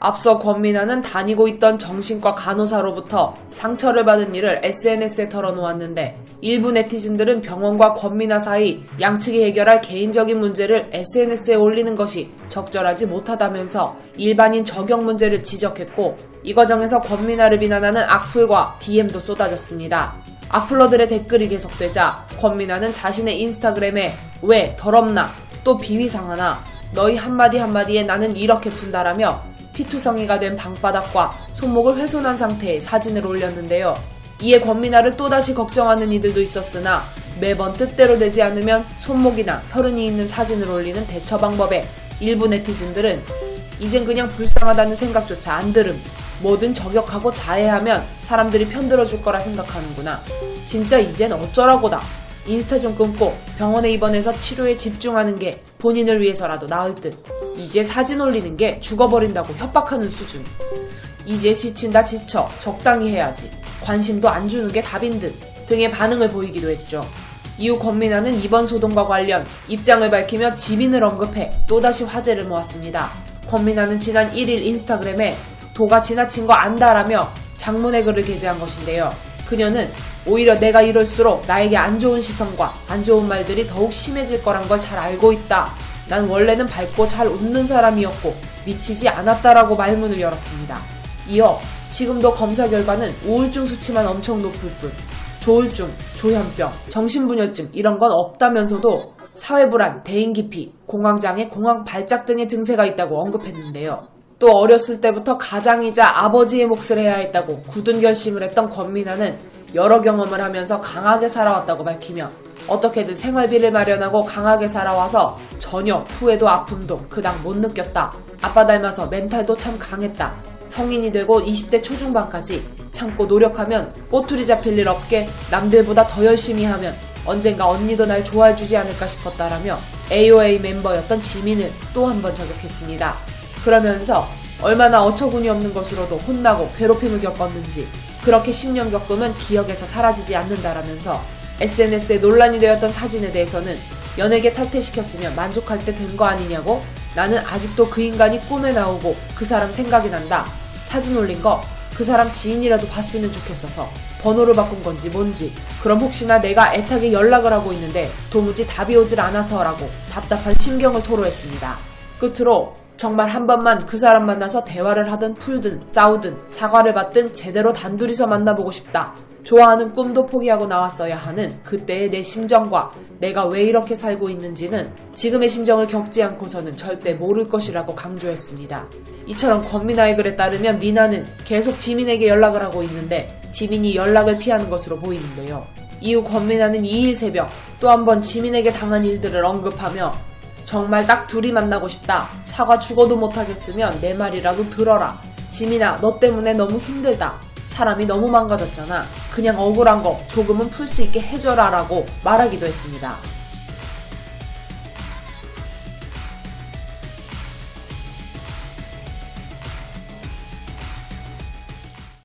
앞서 권민아는 다니고 있던 정신과 간호사로부터 상처를 받은 일을 SNS에 털어놓았는데 일부 네티즌들은 병원과 권민아 사이 양측이 해결할 개인적인 문제를 SNS에 올리는 것이 적절하지 못하다면서 일반인 적용 문제를 지적했고 이 과정에서 권민아를 비난하는 악플과 DM도 쏟아졌습니다. 악플러들의 댓글이 계속되자 권민아는 자신의 인스타그램에 왜 더럽나 또 비위상하나 너희 한마디 한마디에 나는 이렇게 푼다라며 피투성이가 된 방바닥과 손목을 훼손한 상태의 사진을 올렸는데요. 이에 권민아를 또다시 걱정하는 이들도 있었으나 매번 뜻대로 되지 않으면 손목이나 혈흔이 있는 사진을 올리는 대처 방법에 일부 네티즌들은 이젠 그냥 불쌍하다는 생각조차 안 들음. 뭐든 저격하고 자해하면 사람들이 편들어줄 거라 생각하는구나. 진짜 이젠 어쩌라고다. 인스타 좀 끊고 병원에 입원해서 치료에 집중하는 게 본인을 위해서라도 나을 듯. 이제 사진 올리는 게 죽어버린다고 협박하는 수준. 이제 지친다 지쳐 적당히 해야지. 관심도 안 주는 게 답인 듯 등의 반응을 보이기도 했죠. 이후 권민아는 이번 소동과 관련 입장을 밝히며 지민을 언급해 또다시 화제를 모았습니다. 권민아는 지난 1일 인스타그램에 도가 지나친 거 안다라며 장문의 글을 게재한 것인데요. 그녀는 오히려 내가 이럴수록 나에게 안 좋은 시선과 안 좋은 말들이 더욱 심해질 거란 걸 잘 알고 있다. 난 원래는 밝고 잘 웃는 사람이었고 미치지 않았다라고 말문을 열었습니다. 이어 지금도 검사 결과는 우울증 수치만 엄청 높을 뿐 조울증, 조현병, 정신분열증 이런 건 없다면서도 사회불안, 대인기피, 공황장애, 공황 발작 등의 증세가 있다고 언급했는데요. 또 어렸을 때부터 가장이자 아버지의 몫을 해야 했다고 굳은 결심을 했던 권민아는 여러 경험을 하면서 강하게 살아왔다고 밝히며 어떻게든 생활비를 마련하고 강하게 살아와서 전혀 후회도 아픔도 그닥 못 느꼈다. 아빠 닮아서 멘탈도 참 강했다. 성인이 되고 20대 초중반까지 참고 노력하면 꼬투리 잡힐 일 없게 남들보다 더 열심히 하면 언젠가 언니도 날 좋아해 주지 않을까 싶었다라며 AOA 멤버였던 지민을 또 한 번 저격했습니다. 그러면서 얼마나 어처구니 없는 것으로도 혼나고 괴롭힘을 겪었는지 그렇게 10년 겪으면 기억에서 사라지지 않는다라면서 SNS에 논란이 되었던 사진에 대해서는 연예계 탈퇴시켰으면 만족할 때 된 거 아니냐고 나는 아직도 그 인간이 꿈에 나오고 그 사람 생각이 난다. 사진 올린 거 그 사람 지인이라도 봤으면 좋겠어서 번호를 바꾼 건지 뭔지 그럼 혹시나 내가 애타게 연락을 하고 있는데 도무지 답이 오질 않아서라고 답답한 심경을 토로했습니다. 끝으로 정말 한 번만 그 사람 만나서 대화를 하든 풀든 싸우든 사과를 받든 제대로 단둘이서 만나보고 싶다. 좋아하는 꿈도 포기하고 나왔어야 하는 그때의 내 심정과 내가 왜 이렇게 살고 있는지는 지금의 심정을 겪지 않고서는 절대 모를 것이라고 강조했습니다. 이처럼 권민아의 글에 따르면 미나는 계속 지민에게 연락을 하고 있는데 지민이 연락을 피하는 것으로 보이는데요. 이후 권민아는 2일 새벽 또 한 번 지민에게 당한 일들을 언급하며 정말 딱 둘이 만나고 싶다. 사과 죽어도 못하겠으면 내 말이라도 들어라. 지민아, 너 때문에 너무 힘들다. 사람이 너무 망가졌잖아. 그냥 억울한 거 조금은 풀 수 있게 해줘라 라고 말하기도 했습니다.